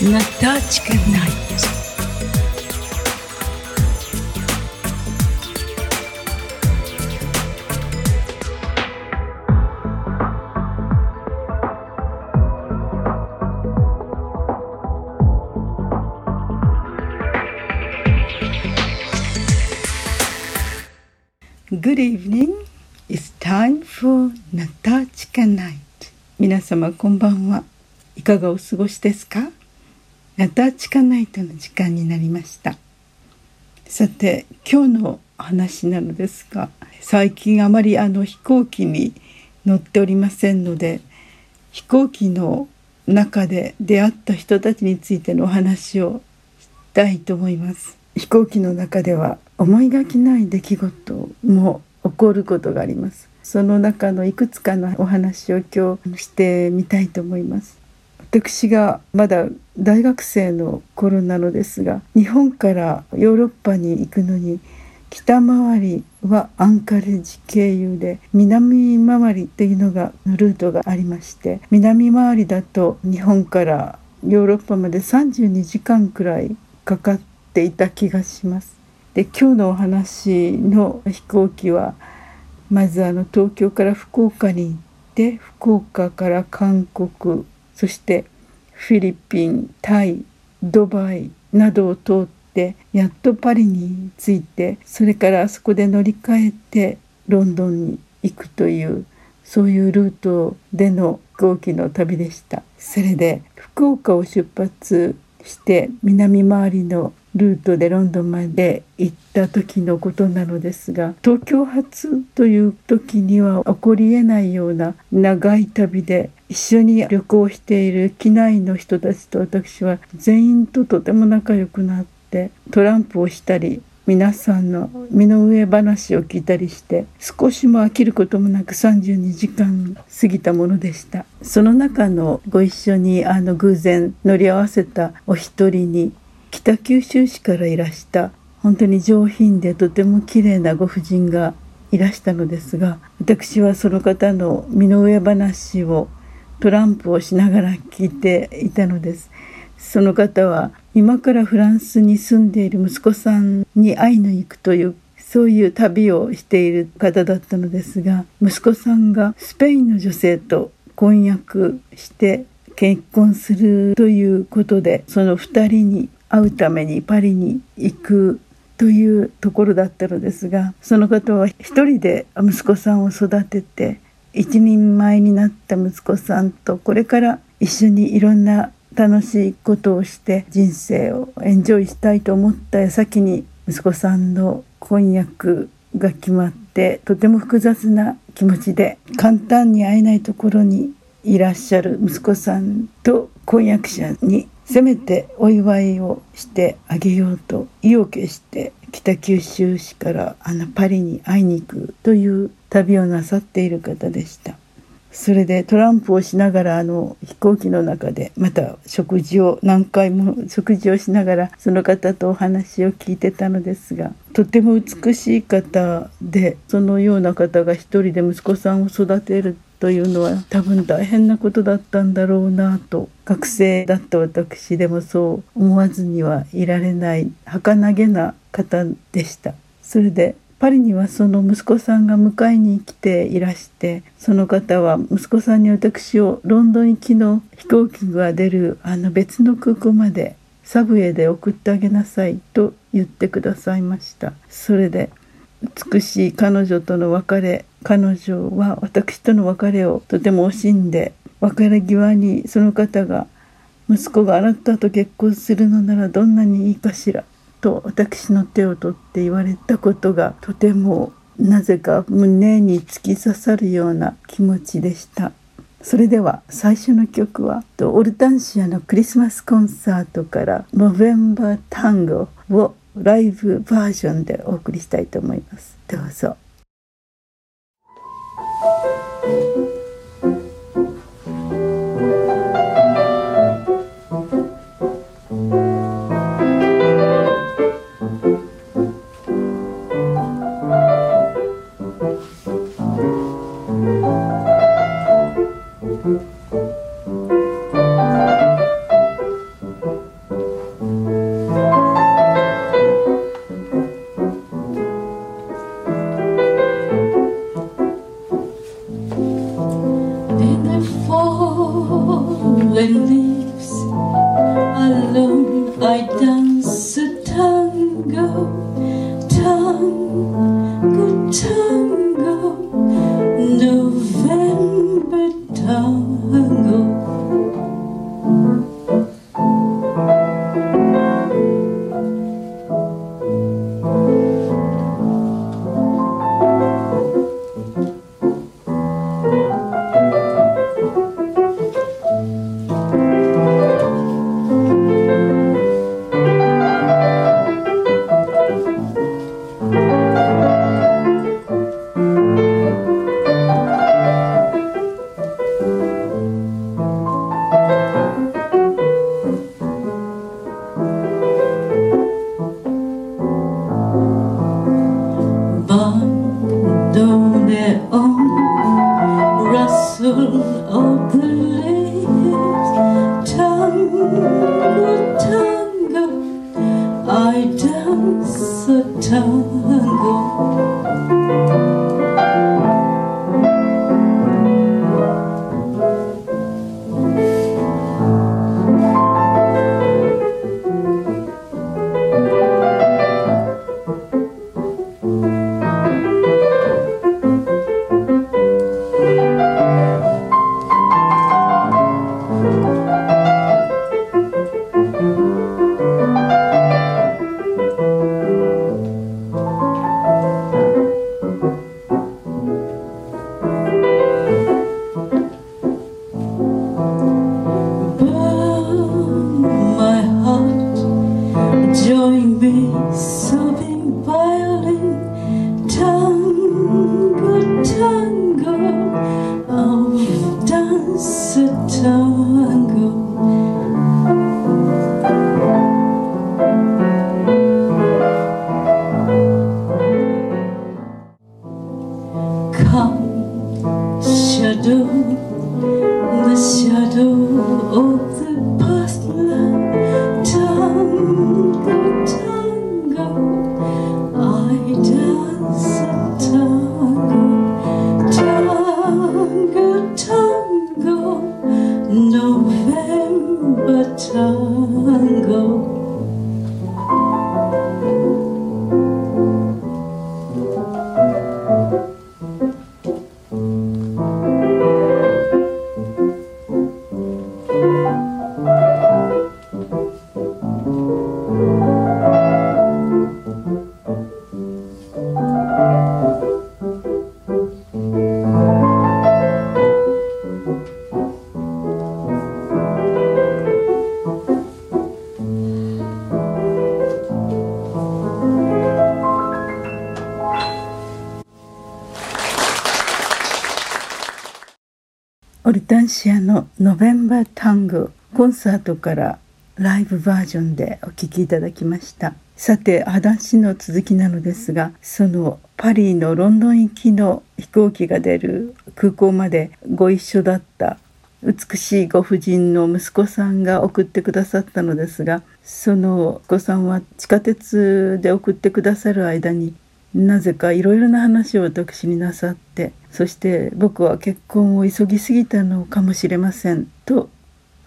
Натачка Найт. Good evening. It's time for Natachka Night. 皆様こんばんは。いかがお過ごしですか？ナタチカナイトの時間になりました。さて今日の話なのですが最近あまりあの飛行機に乗っておりませんので飛行機の中で出会った人たちについてのお話をしたいと思います。飛行機の中では思いがけない出来事も起こることがあります。その中のいくつかのお話を今日してみたいと思います私がまだ大学生の頃なのですが日本からヨーロッパに行くのに北回りはアンカレッジ経由で南回りっていうのがルートがありまして南回りだと日本からヨーロッパまで32時間くらいかかっていた気がします。で今日のお話の飛行機はまずあの東京から福岡に行って福岡から韓国そしてフィリピンタイドバイなどを通ってやっとパリに着いてそれからあそこで乗り換えてロンドンに行くというそういうルートでの飛行機の旅でした。それで福岡を出発して南回りのルートでロンドンまで行った時のことなのですが東京発という時には起こりえないような長い旅で一緒に旅行している機内の人たちと私は全員ととても仲良くなってトランプをしたり皆さんの身の上話を聞いたりして少しも飽きることもなく32時間過ぎたものでした。その中のご一緒にあの偶然乗り合わせたお一人に北九州市からいらした本当に上品でとても綺麗なご婦人がいらしたのですが私はその方の身の上話をトランプをしながら聞いていたのです。その方は今からフランスに住んでいる息子さんに会いに行くというそういう旅をしている方だったのですが息子さんがスペインの女性と婚約して結婚するということでその2人に会うためにパリに行くというところだったのですがその方は一人で息子さんを育てて一人前になった息子さんとこれから一緒にいろんな楽しいことをして人生をエンジョイしたいと思った矢先に息子さんの婚約が決まってとても複雑な気持ちで簡単に会えないところにいらっしゃる息子さんと婚約者にせめてお祝いをしてあげようと意を決して北九州市からあのパリに会いに行くという旅をなさっている方でした。それでトランプをしながらあの飛行機の中でまた食事を何回も食事をしながらその方とお話を聞いてたのですがとても美しい方でそのような方が一人で息子さんを育てるというのは多分大変なことだったんだろうなと学生だった私でもそう思わずにはいられない儚げな方でした。それでパリにはその息子さんが迎えに来ていらしてその方は息子さんに私をロンドン行きの飛行機が出るあの別の空港までサブウェイで送ってあげなさいと言ってくださいましたそれで美しい彼女との別れ彼女は私との別れをとても惜しんで別れ際にその方が息子があなたと結婚するのならどんなにいいかしらと私の手を取って言われたことがとてもなぜか胸に突き刺さるような気持ちでした。それでは最初の曲はオルタンシアのクリスマスコンサートから「ノベンバー・タンゴ」をライブバージョンでお送りしたいと思います。どうぞ。In the. encore Oh. オルタンシアの「ノベンバー・タング」コンサートからライブバージョンでお聴きいただきました。さて話の続きなのですがそのパリのロンドン行きの飛行機が出る空港までご一緒だった美しいご婦人の息子さんが送ってくださったのですがそのお子さんは地下鉄で送ってくださる間になぜかいろいろな話を私になさってそして僕は結婚を急ぎすぎたのかもしれませんと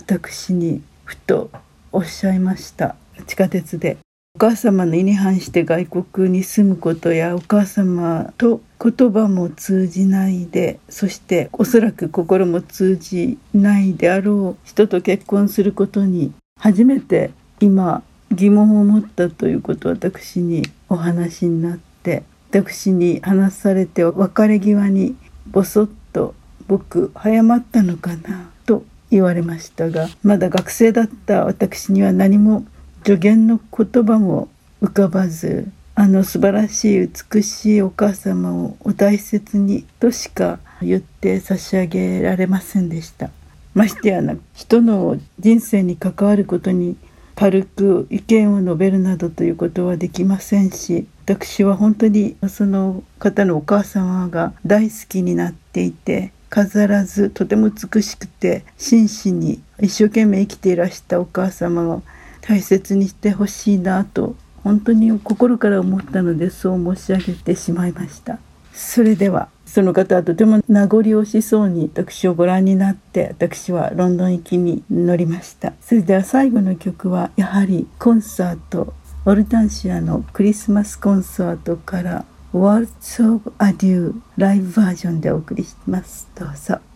私にふとおっしゃいました。地下鉄で。お母様の意に反して外国に住むことやお母様と言葉も通じないでそしておそらく心も通じないであろう人と結婚することに初めて今疑問を持ったということを私にお話になってて私に話されて別れ際にぼそっと「僕早まったのかな」と言われましたがまだ学生だった私には何も助言の言葉も浮かばずあの素晴らしい美しいお母様をお大切にとしか言って差し上げられませんでした。ましてやな人の人生に関わることに軽く意見を述べるなどということはできませんし私は本当にその方のお母様が大好きになっていて飾らずとても美しくて真摯に一生懸命生きていらしたお母様を大切にしてほしいなと本当に心から思ったのでそう申し上げてしまいました。それではその方はとても名残惜しそうに私をご覧になって私はロンドン行きに乗りましたそれでは最後の曲はやはりコンサートオルタンシアのクリスマスコンサートから「Words of Adieu」ライブバージョンでお送りしますどうぞ。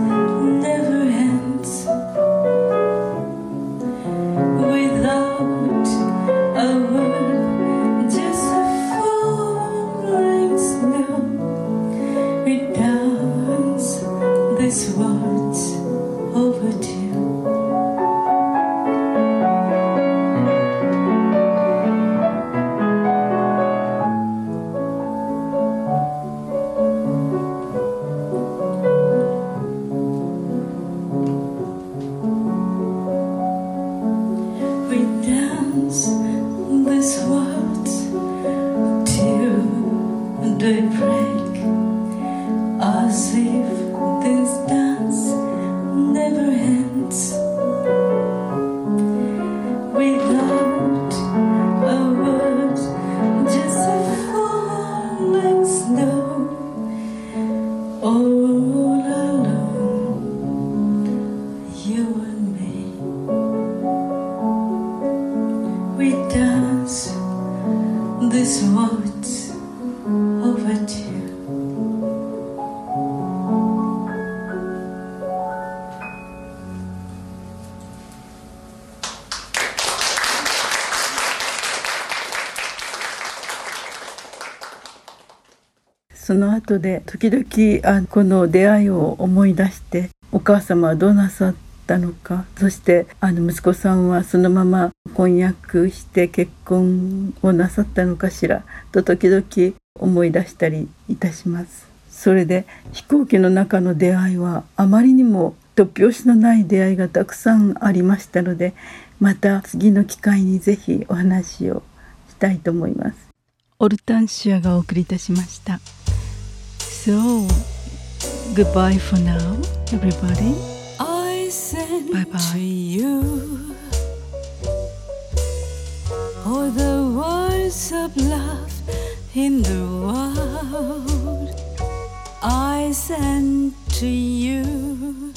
その後で時々あこの出会いを思い出してお母様はどうなさったのか。そしてあの息子さんはそのまま婚約して結婚をなさったのかしら。と時々思い出したりいたします。それで飛行機の中の出会いはあまりにも突拍子のない出会いがたくさんありましたのでまた次の機会にぜひお話をしたいと思います。オルタンシアがお送りいたしました So, goodbye for now, everybody. I send bye bye. to you all the words of love in the world. I send to you